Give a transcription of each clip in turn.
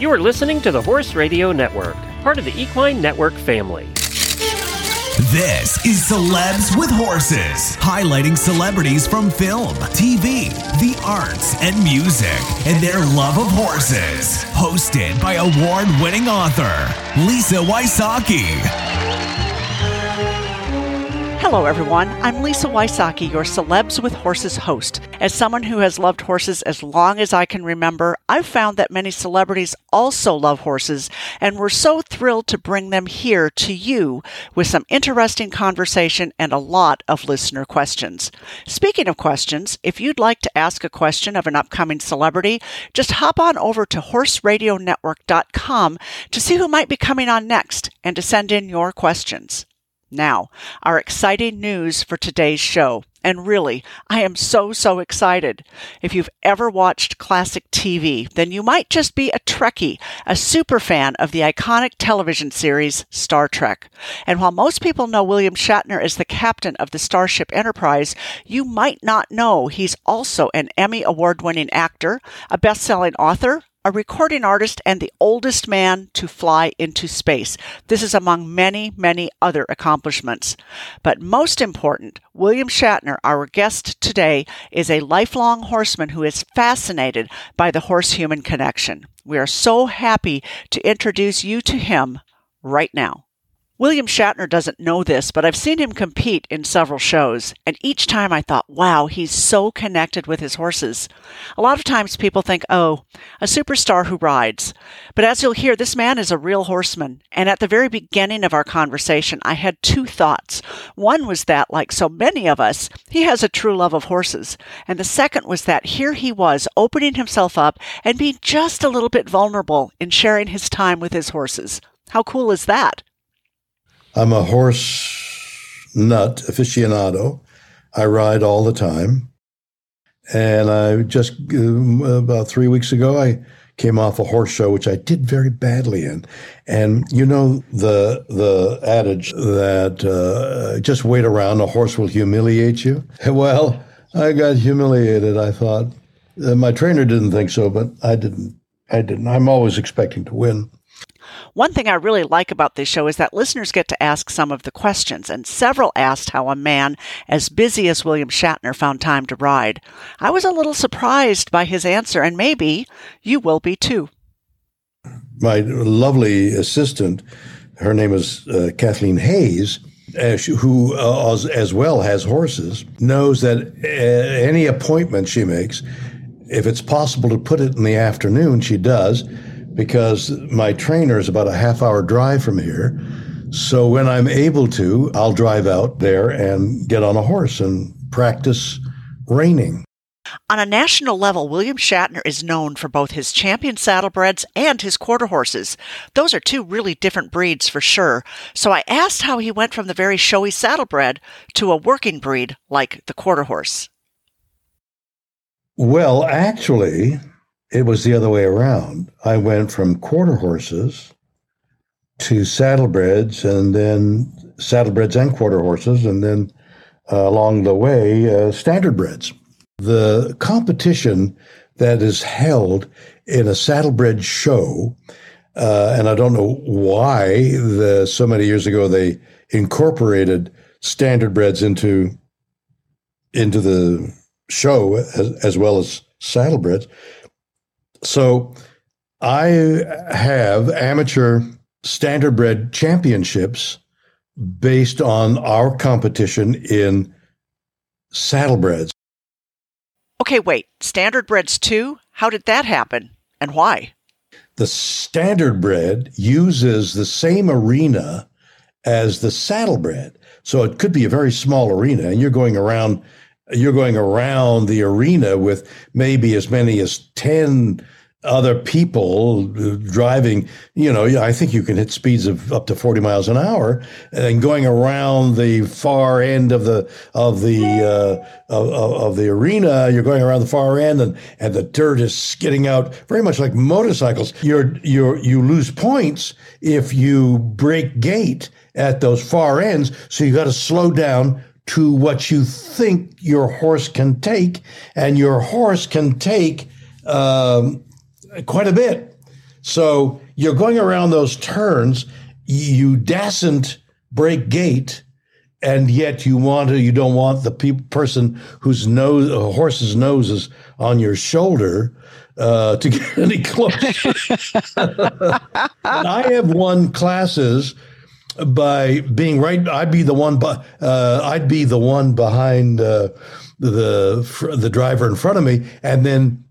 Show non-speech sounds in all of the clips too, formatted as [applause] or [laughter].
You are listening to the Horse Radio Network, part of the Equine Network family. This is Celebs with Horses, highlighting celebrities from film, TV, the arts, and music, and their love of horses. Hosted by award winning author Lisa Wysocky. Hello, everyone. I'm Lisa Wysocky, your Celebs with Horses host. As someone who has loved horses as long as I can remember, I've found that many celebrities also love horses, and we're so thrilled to bring them here to you with some interesting conversation and a lot of listener questions. Speaking of questions, if you'd like to ask a question of an upcoming celebrity, just hop on over to horseradionetwork.com to see who might be coming on next and to send in your questions. Now, our exciting news for today's show. And really, I am so, so excited. If you've ever watched classic TV, then you might just be a Trekkie, a super fan of the iconic television series Star Trek. And while most people know William Shatner as the captain of the Starship Enterprise, you might not know he's also an Emmy Award winning actor, a best selling author, a recording artist and the oldest man to fly into space. This is among many, many other accomplishments. But most important, William Shatner, our guest today, is a lifelong horseman who is fascinated by the horse human connection. We are so happy to introduce you to him right now. William Shatner doesn't know this, but I've seen him compete in several shows, and each time I thought, wow, he's so connected with his horses. A lot of times people think, oh, a superstar who rides. But as you'll hear, this man is a real horseman, and at the very beginning of our conversation, I had two thoughts. One was that, like so many of us, he has a true love of horses, and the second was that here he was opening himself up and being just a little bit vulnerable in sharing his time with his horses. How cool is that? I'm a horse nut aficionado. I ride all the time. And I just, uh, about three weeks ago, I came off a horse show, which I did very badly in. And you know the the adage that uh, just wait around, a horse will humiliate you. [laughs] Well, I got humiliated. I thought uh, my trainer didn't think so, but I didn't. I didn't. I'm always expecting to win. One thing I really like about this show is that listeners get to ask some of the questions, and several asked how a man as busy as William Shatner found time to ride. I was a little surprised by his answer, and maybe you will be too. My lovely assistant, her name is uh, Kathleen Hayes. Uh, who uh, as, as, well has horses, knows that uh, any appointment she makes, if it's possible to put it in the afternoon, she does because my trainer is about a half hour drive from here. So when I'm able to, I'll drive out there and get on a horse and practice reining. On a national level, William Shatner is known for both his champion saddlebreds and his quarter horses. Those are two really different breeds for sure. So I asked how he went from the very showy saddlebred to a working breed like the quarter horse. Well, actually, it was the other way around. I went from quarter horses to saddlebreds and then saddlebreds and quarter horses, and then uh, along the way, uh, standardbreds. The competition that is held in a saddlebred show, uh, and I don't know why the, so many years ago they incorporated standardbreds into into the show as, as well as saddlebreds. So I have amateur standardbred championships based on our competition in saddlebreds. Okay, wait. Standardbreds too? How did that happen and why? The standardbred uses the same arena as the saddlebred. So it could be a very small arena and you're going around you're going around the arena with maybe as many as 10 other people driving, you know, I think you can hit speeds of up to 40 miles an hour and going around the far end of the, of the, uh, of, of, the arena. You're going around the far end and, and the dirt is skidding out very much like motorcycles. You're, you're, you lose points if you break gait at those far ends. So you got to slow down to what you think your horse can take, and your horse can take um, quite a bit. So you're going around those turns, you dasn't break gait, and yet you want to, you don't want the pe- person whose nose, a horse's nose is on your shoulder uh, to [laughs] get any closer. I have won classes by being right. I'd be the one, uh, I'd be the one behind uh, the the driver in front of me, and then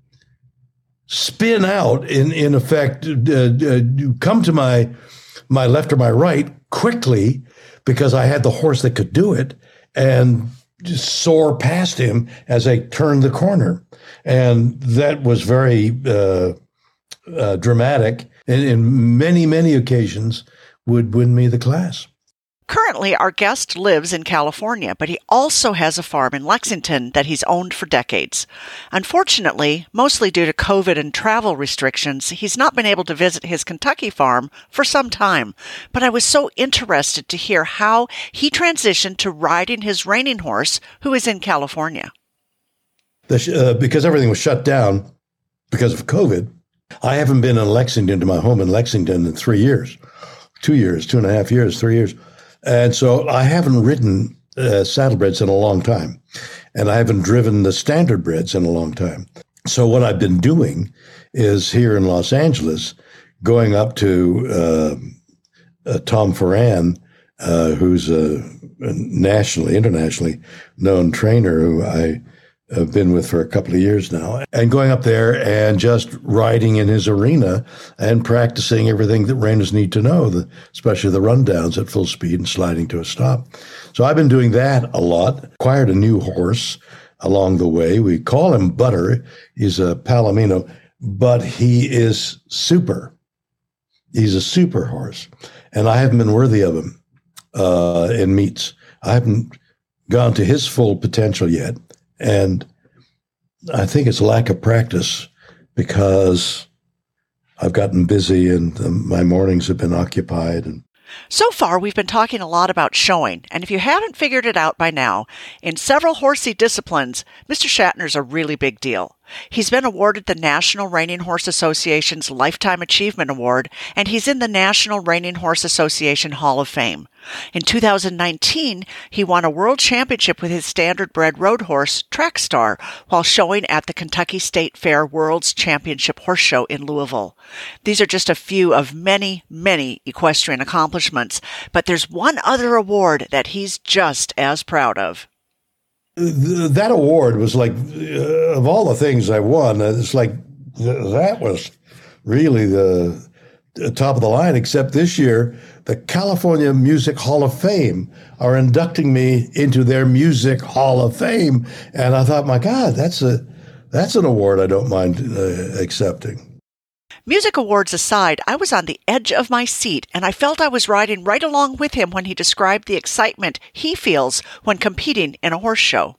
spin out in in effect, uh, uh, come to my my left or my right quickly because I had the horse that could do it, and soar past him as I turned the corner, and that was very uh, uh, dramatic. And in many many occasions, would win me the class. Currently, our guest lives in California, but he also has a farm in Lexington that he's owned for decades. Unfortunately, mostly due to COVID and travel restrictions, he's not been able to visit his Kentucky farm for some time. But I was so interested to hear how he transitioned to riding his reining horse, who is in California. The, uh, because everything was shut down because of COVID, I haven't been in Lexington to my home in Lexington in three years, two years, two and a half years, three years. And so I haven't ridden uh, saddlebreds in a long time, and I haven't driven the standardbreds in a long time. So what I've been doing is here in Los Angeles, going up to uh, uh, Tom Foran, uh, who's a, nationally, internationally known trainer who I have been with for a couple of years now, and going up there and just riding in his arena and practicing everything that reiners need to know, the, especially the rundowns at full speed and sliding to a stop. So I've been doing that a lot. Acquired a new horse along the way. We call him Butter. He's a Palomino, but he is super. He's a super horse, and I haven't been worthy of him uh, in meets. I haven't gone to his full potential yet. And I think it's lack of practice because I've gotten busy and my mornings have been occupied and so far, we've been talking a lot about showing, and if you haven't figured it out by now, in several horsey disciplines, Mr. Shatner's a really big deal. He's been awarded the National Reining Horse Association's Lifetime Achievement Award, and he's in the National Reining Horse Association Hall of Fame. In 2019, he won a world championship with his standardbred road horse, Trackstar, while showing at the Kentucky State Fair World's Championship Horse Show in Louisville. These are just a few of many, many equestrian accomplishments, but there's one other award that he's just as proud of that award was like uh, of all the things I won, it's like that was really the, the top of the line. Except this year, the California Music Hall of Fame are inducting me into their Music Hall of Fame, and I thought, my God, that's a that's an award I don't mind uh, accepting. Music awards aside, I was on the edge of my seat and I felt I was riding right along with him when he described the excitement he feels when competing in a horse show.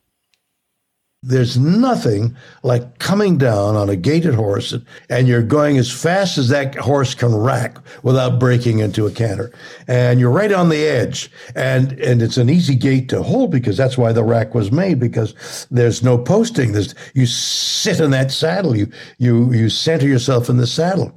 There's nothing like coming down on a gaited horse and you're going as fast as that horse can rack without breaking into a canter. And you're right on the edge. And, and it's an easy gait to hold because that's why the rack was made because there's no posting. There's, you sit in that saddle. You, you, you center yourself in the saddle.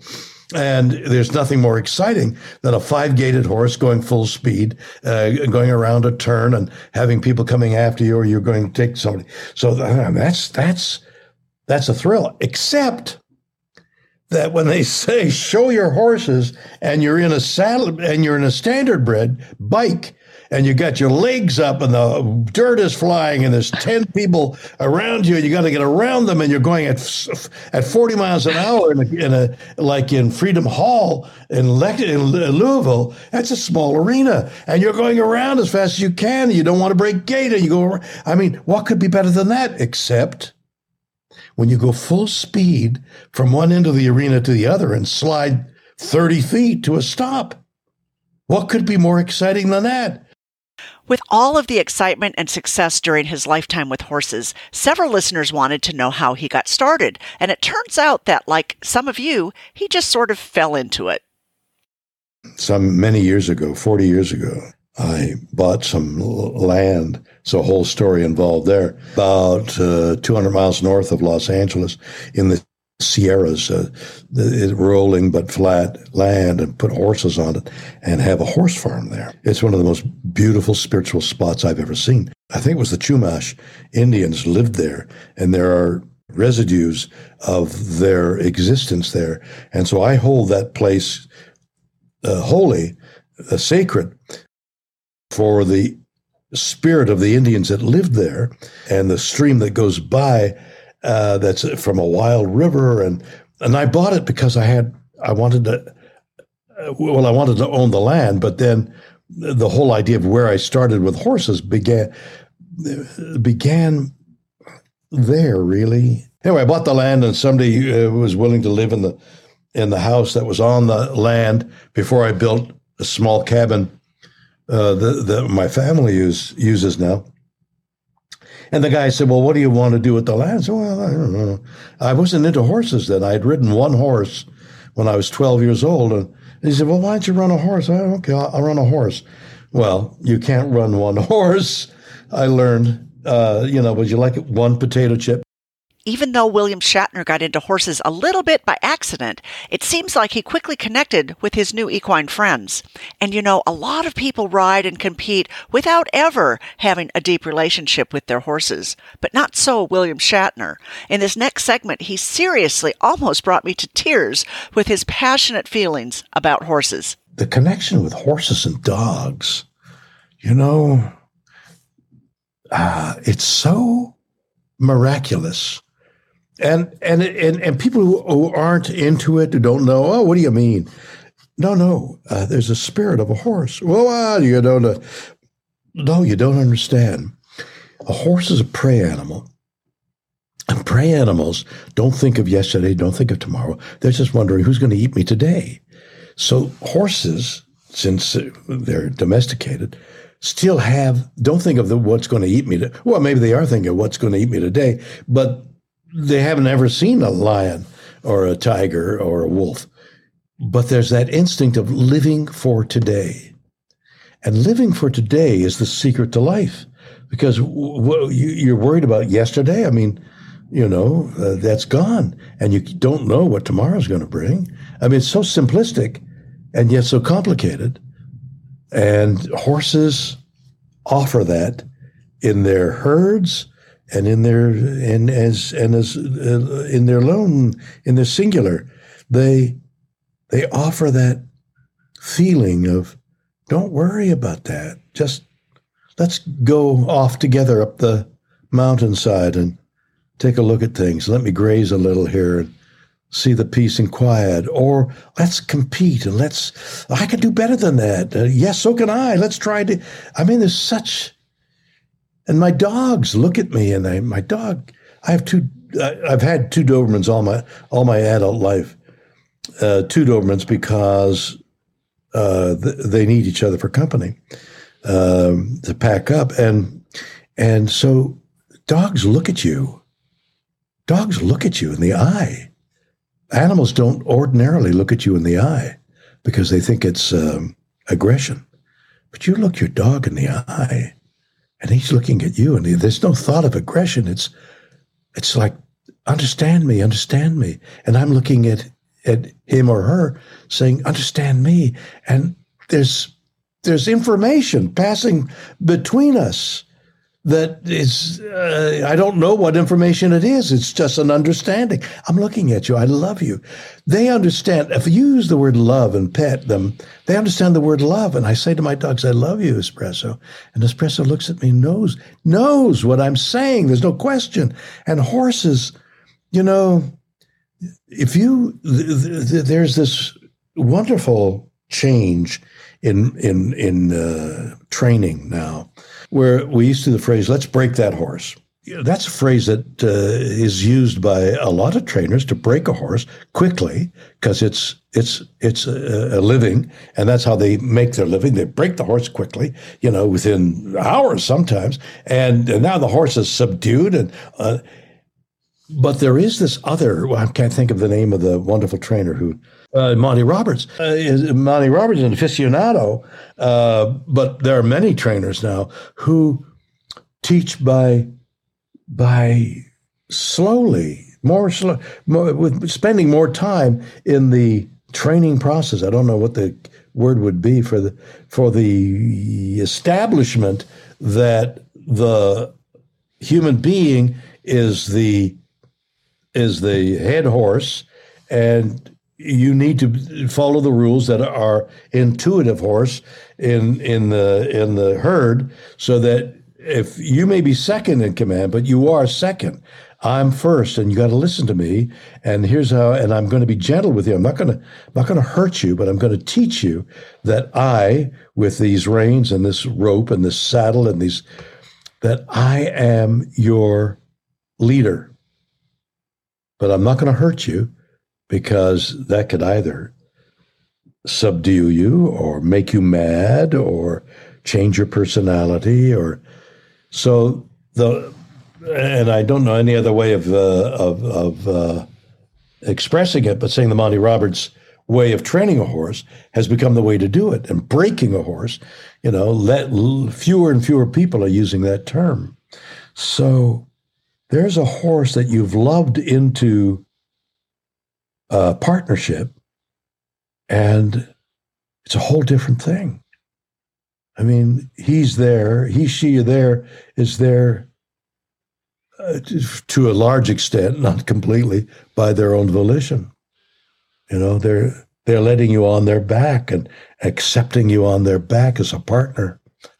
And there's nothing more exciting than a five gated horse going full speed, uh, going around a turn and having people coming after you or you're going to take somebody. So uh, that's, that's, that's a thrill, except that when they [laughs] say show your horses and you're in a saddle and you're in a standardbred bike, and you got your legs up and the dirt is flying and there's 10 people around you and you got to get around them and you're going at at 40 miles an hour in a, in a like in Freedom Hall in, Le- in Louisville. That's a small arena and you're going around as fast as you can. You don't want to break gait and you go around. I mean what could be better than that except when you go full speed from one end of the arena to the other and slide 30 feet to a stop? What could be more exciting than that with all of the excitement and success during his lifetime with horses, several listeners wanted to know how he got started. And it turns out that, like some of you, he just sort of fell into it. Some many years ago, 40 years ago, I bought some land. So a whole story involved there. About uh, 200 miles north of Los Angeles in the sierras, uh, rolling but flat land, and put horses on it and have a horse farm there. It's one of the most beautiful spiritual spots I've ever seen. I think it was the Chumash Indians lived there, and there are residues of their existence there. And so I hold that place uh, holy, uh, sacred for the spirit of the Indians that lived there and the stream that goes by uh, that's from a wild river and and I bought it because I had I wanted to uh, well I wanted to own the land but then the whole idea of where I started with horses began began there really anyway I bought the land and somebody uh, was willing to live in the in the house that was on the land before I built a small cabin uh, that, that my family use, uses now. And the guy said, Well, what do you want to do with the land? I said, Well, I don't know. I wasn't into horses then. I had ridden one horse when I was 12 years old. And he said, Well, why don't you run a horse? I said, okay, I'll, I'll run a horse. Well, you can't run one [laughs] horse. I learned, uh, you know, would you like one potato chip? Even though William Shatner got into horses a little bit by accident, it seems like he quickly connected with his new equine friends. And you know, a lot of people ride and compete without ever having a deep relationship with their horses. But not so William Shatner. In this next segment, he seriously almost brought me to tears with his passionate feelings about horses. The connection with horses and dogs, you know, uh, it's so miraculous and and and and people who, aren't into it who don't know oh what do you mean? No no uh, there's a spirit of a horse. Well uh, you don't uh, no you don't understand. A horse is a prey animal. And prey animals don't think of yesterday don't think of tomorrow. They're just wondering who's going to eat me today? So horses since they're domesticated still have don't think of the what's going to eat me to, well maybe they are thinking of what's going to eat me today? But they haven't ever seen a lion or a tiger or a wolf. But there's that instinct of living for today. And living for today is the secret to life because you're worried about yesterday. I mean, you know, uh, that's gone and you don't know what tomorrow's going to bring. I mean, it's so simplistic and yet so complicated. And horses offer that in their herds and in their and as and as uh, in their lone in their singular they they offer that feeling of don't worry about that. Just let's go off together up the mountainside and take a look at things. Let me graze a little here and see the peace and quiet. Or let's compete and let's i can do better than that. Uh, yes so can i. Let's try to i mean there's such and my dogs look at me, and they, my dog. I have two. I've had two Dobermans all my all my adult life. Uh, two Dobermans because uh, th- they need each other for company um, to pack up, and and so dogs look at you. Dogs look at you in the eye. Animals don't ordinarily look at you in the eye because they think it's um, aggression, but you look your dog in the eye and he's looking at you and he, there's no thought of aggression. It's it's like understand me understand me. And i'm looking at at him or her saying understand me. And there's there's information passing between us that is uh, i don't know what information it is. It's just an understanding. I'm looking at you. I love you. They understand if you use the word love and pet them they understand the word love. And i say to my dogs i love you espresso. And espresso looks at me knows knows what i'm saying. There's no question. And horses you know if you th- th- there's this wonderful change in in in uh, training now where we used to the phrase, let's break that horse. That's a phrase that uh, is used by a lot of trainers to break a horse quickly because it's it's it's a, a, living, and that's how they make their living. They break the horse quickly, you know, within hours sometimes, and, and now the horse is subdued. And uh, but there is this other. Well, I can't think of the name of the wonderful trainer who uh, Monty Roberts. Uh, is, Monty Roberts is an aficionado, uh, but there are many trainers now who teach by by slowly more, slow, more with spending more time in the training process. I don't know what the word would be for the for the establishment that the human being is the is the head horse and you need to follow the rules that are intuitive horse in in the in the herd so that if you may be second in command but you are second i'm first and you got to listen to me and here's how and i'm going to be gentle with you. I'm not going to not going to hurt you but i'm going to teach you that i with these reins and this rope and this saddle and these that i am your leader. But i'm not going to hurt you because that could either subdue you or make you mad or change your personality or so the and I don't know any other way of uh, of, of uh, expressing it, but saying the Monty Roberts way of training a horse has become the way to do it, and breaking a horse, you know, let fewer and fewer people are using that term. So there's a horse that you've loved into uh, partnership, and it's a whole different thing. I mean, he's there, he, she, there is there uh, to a large extent, not completely, by their own volition. You know, they're they're letting you on their back and accepting you on their back as a partner.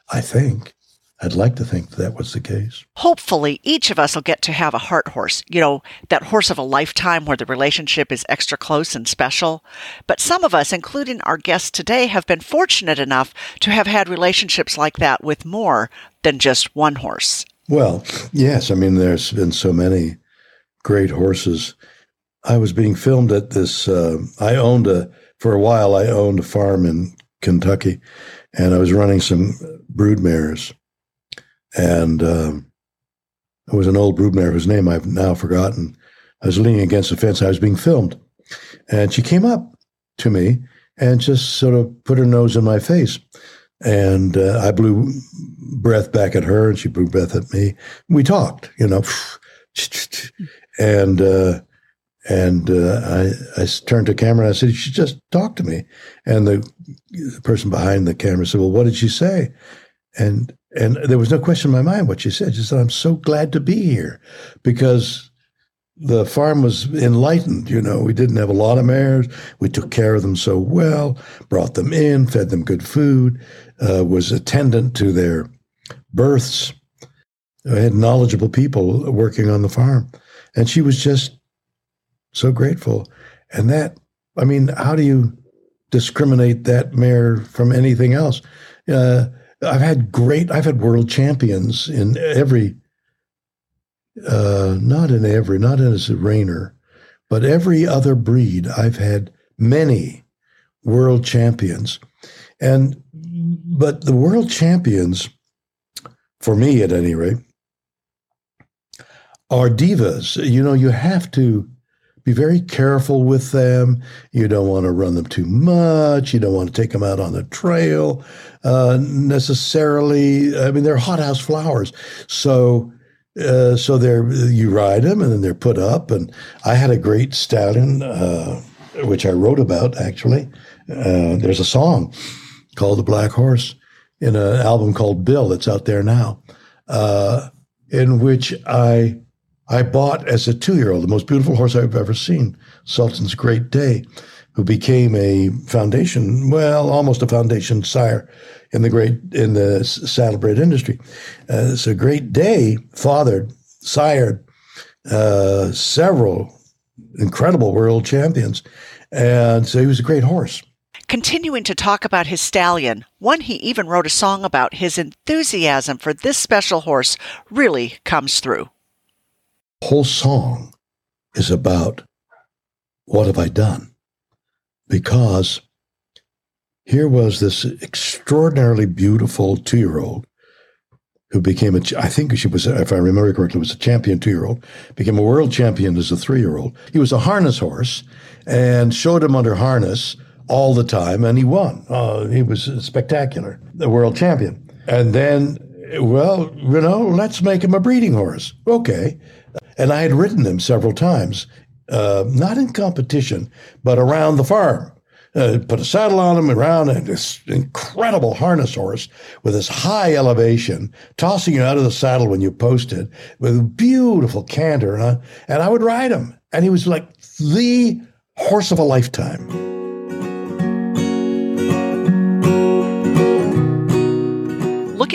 I think. I'd like to think that was the case. Hopefully, each of us will get to have a heart horse, you know, that horse of a lifetime where the relationship is extra close and special. But some of us, including our guests today, have been fortunate enough to have had relationships like that with more than just one horse. Well, yes. I mean, there's been so many great horses. I was being filmed at this, uh, I owned a, for a while, I owned a farm in Kentucky, and I was running some brood mares and um, it was an old broodmare whose name I've now forgotten. I was leaning against the fence. I was being filmed, and she came up to me and just sort of put her nose in my face. And uh, I blew breath back at her, and she blew breath at me. We talked, you know, [laughs] and uh, and uh, I, I turned to camera and I said, "She just talked to me." And the person behind the camera said, "Well, what did she say?" And and there was no question in my mind what she said. She said, I'm so glad to be here because the farm was enlightened. You know, we didn't have a lot of mares. We took care of them so well, brought them in, fed them good food, uh, was attendant to their births. I had knowledgeable people working on the farm. And she was just so grateful. And that, I mean, how do you discriminate that mare from anything else? Uh, I've had great, I've had world champions in every, uh, not in every, not in as a reiner, but every other breed. I've had many world champions. And, but the world champions, for me at any rate, are divas. You know, you have to be very careful with them. You don't want to run them too much. You don't want to take them out on the trail uh, necessarily. I mean, they're hothouse flowers, so uh, so they're you ride them and then they're put up. And I had a great stallion, uh, which I wrote about actually. Uh, there's a song called "The Black Horse" in an album called Bill. that's out there now, uh, in which I I bought as a two year old the most beautiful horse I've ever seen, Sultan's Great Day, who became a foundation, well, almost a foundation sire in the great in the saddlebred industry. Uh, a great day, fathered, sired uh, several incredible world champions, and so he was a great horse. Continuing to talk about his stallion, one he even wrote a song about, his enthusiasm for this special horse really comes through whole song is about what have I done? Because here was this extraordinarily beautiful two year old who became a, I think she was, if I remember correctly, was a champion two year old, became a world champion as a three year old. He was a harness horse and showed him under harness all the time, and he won. Uh, he was spectacular, the world champion. And then well, you know, let's make him a breeding horse. Okay. And I had ridden him several times, uh, not in competition, but around the farm. Uh, put a saddle on him around and this incredible harness horse with this high elevation, tossing you out of the saddle when you posted with beautiful canter. I, and I would ride him. And he was like the horse of a lifetime.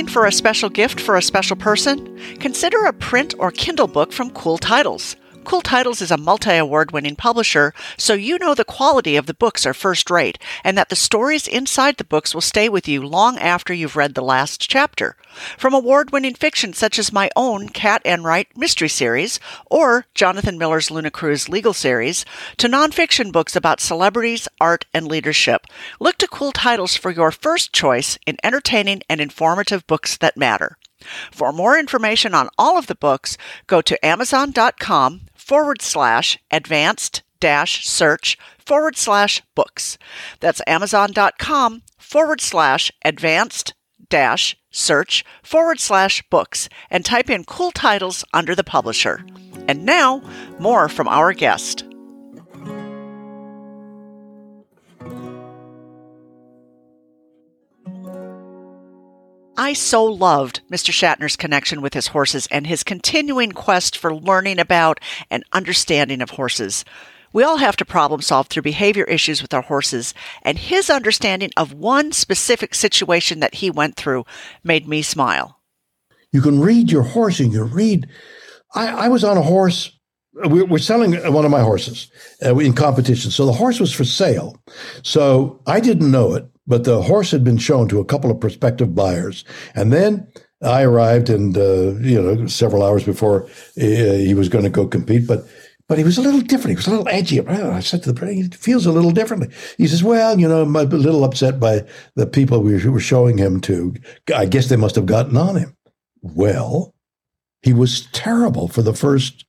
Looking for a special gift for a special person? Consider a print or Kindle book from Cool Titles. Cool Titles is a multi award winning publisher, so you know the quality of the books are first rate and that the stories inside the books will stay with you long after you've read the last chapter. From award winning fiction such as my own Cat Enright mystery series or Jonathan Miller's Luna Cruz legal series to nonfiction books about celebrities, art, and leadership, look to Cool Titles for your first choice in entertaining and informative books that matter. For more information on all of the books, go to Amazon.com forward slash advanced dash search forward slash books. That's Amazon.com forward slash advanced dash search forward slash books and type in cool titles under the publisher. And now, more from our guest. I so loved Mr. Shatner's connection with his horses and his continuing quest for learning about and understanding of horses. We all have to problem solve through behavior issues with our horses, and his understanding of one specific situation that he went through made me smile. You can read your horse and you read. I, I was on a horse. We're selling one of my horses uh, in competition. So the horse was for sale. So I didn't know it but the horse had been shown to a couple of prospective buyers. And then I arrived, and uh, you know, several hours before uh, he was going to go compete, but. But he was a little different. He was a little edgy. I said to the he feels a little differently. He says, "Well, you know, I'm a little upset by the people we were showing him to. I guess they must have gotten on him." Well, he was terrible for the first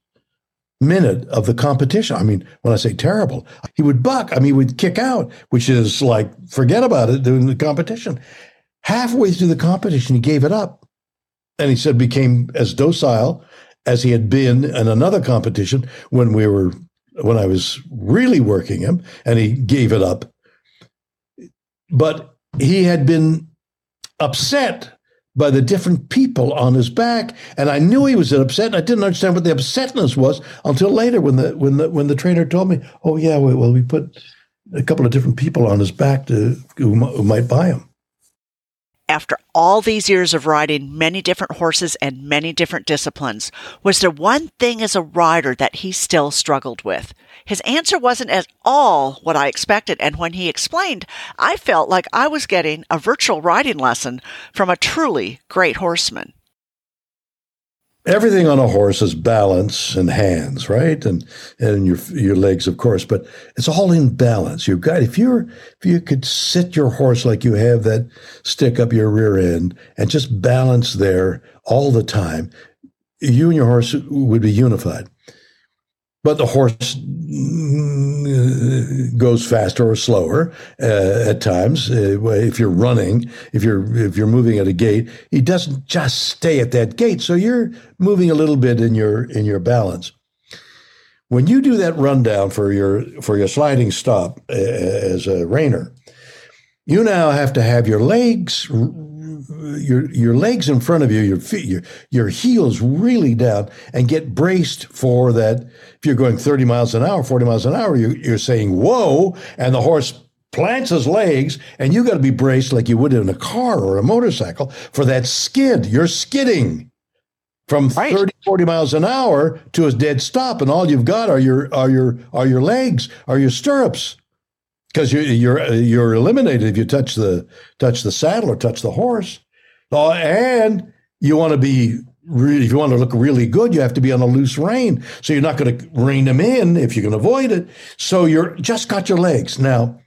minute of the competition. I mean, when I say terrible, he would buck. I mean, he would kick out, which is like, forget about it during the competition. Halfway through the competition, he gave it up. And he said became as docile as he had been in another competition when we were, when I was really working him, and he gave it up. But he had been upset by the different people on his back, and I knew he was upset. And I didn't understand what the upsetness was until later, when the when the when the trainer told me, "Oh yeah, well we put a couple of different people on his back to who, who might buy him." After all these years of riding many different horses and many different disciplines, was there one thing as a rider that he still struggled with? His answer wasn't at all what I expected, and when he explained, I felt like I was getting a virtual riding lesson from a truly great horseman everything on a horse is balance and hands, right? And and your your legs, of course, but it's all in balance. You've got if you're if you could sit your horse like you have that stick up your rear end and just balance there all the time, you and your horse would be unified. But the horse mm, goes faster or slower uh, at times. Uh, if you're running, if you're if you're moving at a gait, he doesn't just stay at that gait. So you're moving a little bit in your in your balance. When you do that rundown for your for your sliding stop uh, as a reiner, you now have to have your legs your your legs in front of you, your feet, your your heels really down, and get braced for that. If you're going 30 miles an hour, 40 miles an hour, you, you're saying whoa, and the horse plants his legs, and you got to be braced like you would in a car or a motorcycle for that skid. You're skidding from right. 30 40 miles an hour to a dead stop and all you've got are your are your are your legs are your stirrups because you're you're you're eliminated if you touch the touch the saddle or touch the horse. Uh, and you want to be really, if you want to look really good, you have to be on a loose rein. So you're not going to rein them in if you can avoid it. So you're just got your legs now.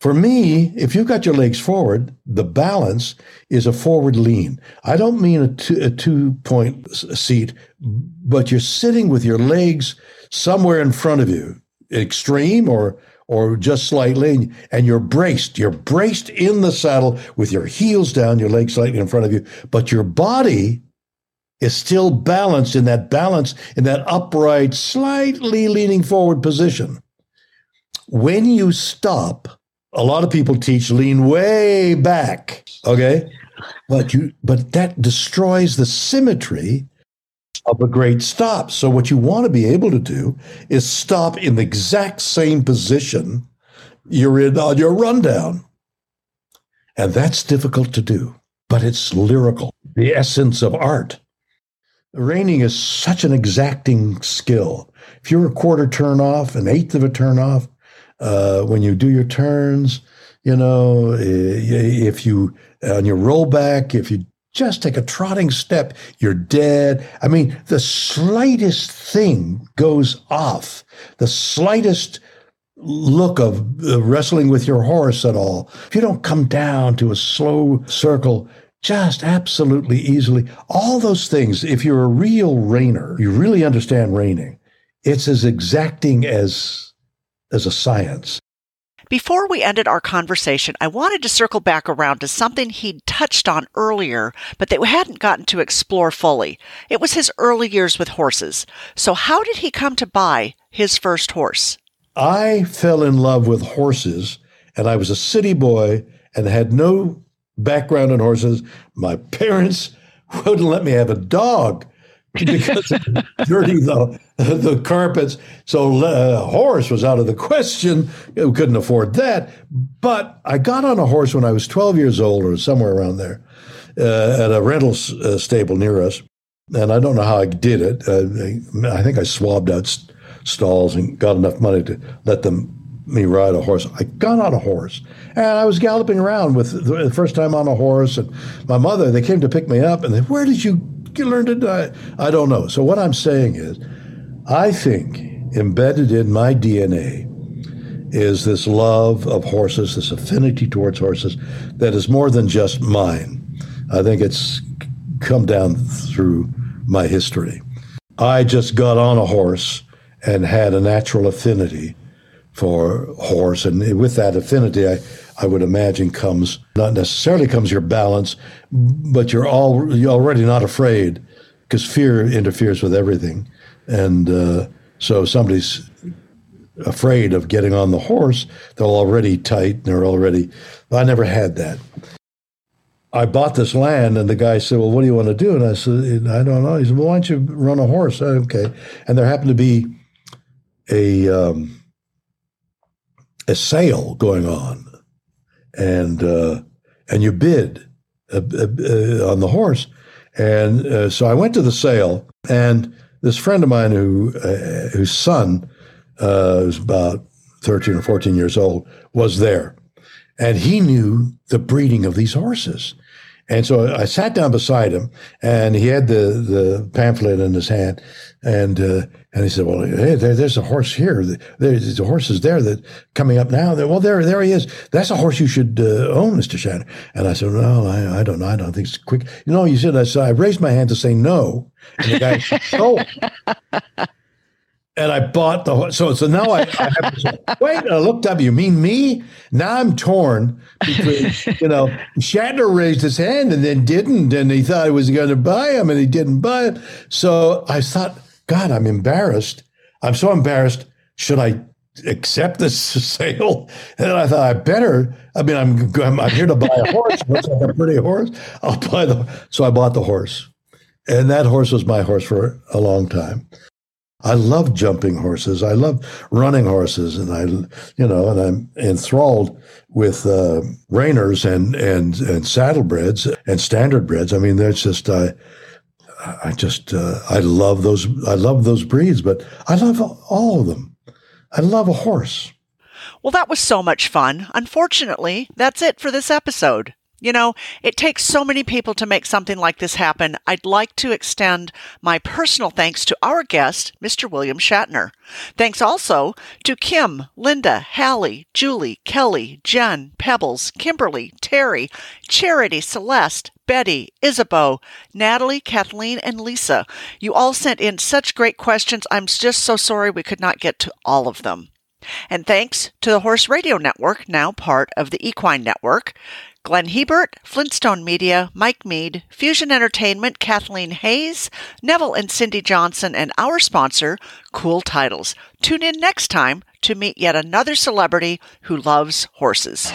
For me, if you've got your legs forward, the balance is a forward lean. I don't mean a two, a two point seat, but you're sitting with your legs somewhere in front of you, extreme or or just slightly, and you're braced. You're braced in the saddle with your heels down, your legs slightly in front of you, but your body is still balanced in that balance, in that upright, slightly leaning forward position. When you stop, a lot of people teach lean way back, okay? But you but that destroys the symmetry of a great stop. So what you want to be able to do is stop in the exact same position you're in on your rundown. And that's difficult to do, but it's lyrical, the essence of art. Reining is such an exacting skill. If you're a quarter turn off, an eighth of a turn off, uh, when you do your turns, you know, if you on your rollback, if you just take a trotting step, you're dead. I mean, the slightest thing goes off, the slightest look of uh, wrestling with your horse at all. If you don't come down to a slow circle, just absolutely easily, all those things, if you're a real reiner, you really understand reining, it's as exacting as, as a science. Before we ended our conversation, I wanted to circle back around to something he'd touched on earlier, but that we hadn't gotten to explore fully. It was his early years with horses. So, how did he come to buy his first horse? I fell in love with horses, and I was a city boy and had no background in horses. My parents [laughs] wouldn't let me have a dog because dirty the the carpets. So uh, horse was out of the question. We couldn't afford that. But I got on a horse when I was 12 years old, or somewhere around there, uh, at a rental uh, stable near us. And I don't know how I did it. Uh, I think I swabbed out st- stalls and got enough money to let them me ride a horse. I got on a horse and I was galloping around with the first time on a horse. And my mother, they came to pick me up and they, where did you learn to die? I don't know. So what I'm saying is, I think embedded in my DNA is this love of horses, this affinity towards horses that is more than just mine. I think it's come down through my history. I just got on a horse and had a natural affinity for horse. And with that affinity, I, I would imagine comes not necessarily comes your balance, but you're all you're already not afraid because fear interferes with everything. And uh, so somebody's afraid of getting on the horse, they're already tight they're already. I never had that. I bought this land, and the guy said, "Well, what do you want to do?" And I said, "I don't know." He said, "Well, why don't you run a horse?" Said, okay. And there happened to be a um, a sale going on, and uh, and you bid uh, uh, uh on the horse, and uh, so I went to the sale, and this friend of mine who whose son was about 13 or 14 years old was there. And he knew the breeding of these horses. And so I sat down beside him, and he had the, the pamphlet in his hand, and and he said, "Well, hey, there, there's a horse here. There's a horse is there that coming up now. Well, there there he is. That's a horse you should uh, own, Mister Shannon." And I said, "No, I, I don't know. I don't think it's quick." You know, you said I, so I raised my hand to say no, and the guy [laughs] said, "No." and I bought the horse. so so now I, I have to say, wait. I looked up. You mean me? Now I'm torn because you know Shatner raised his hand and then didn't, and he thought he was going to buy him, and he didn't buy it. So I thought, God, I'm embarrassed. I'm so embarrassed. Should I accept this [laughs] sale? And I thought I better. I mean, I'm I'm, I'm here to buy a horse. Looks like a pretty horse. I'll buy the. So I bought the horse, and that horse was my horse for a long time. I love jumping horses. I love running horses, and I, you know, and I'm enthralled with uh, reiners and and and saddlebreds and standardbreds. I mean, there's just I, I just uh, I love those. I love those breeds, but I love all of them. I love a horse. Well, that was so much fun. Unfortunately, that's it for this episode. You know, it takes so many people to make something like this happen. I'd like to extend my personal thanks to our guest, Mr. William Shatner. Thanks also to Kim, Linda, Hallie, Julie, Kelly, Jen, Pebbles, Kimberly, Terry, Charity, Celeste, Betty, Isabeau, Natalie, Kathleen, and Lisa. You all sent in such great questions. I'm just so sorry we could not get to all of them. And thanks to the Horse Radio Network, now part of the Equine Network, Glenn Hebert, Flintstone Media, Mike Mead, Fusion Entertainment, Kathleen Hayes, Neville and Cindy Johnson, and our sponsor, Cool Titles. Tune in next time to meet yet another celebrity who loves horses.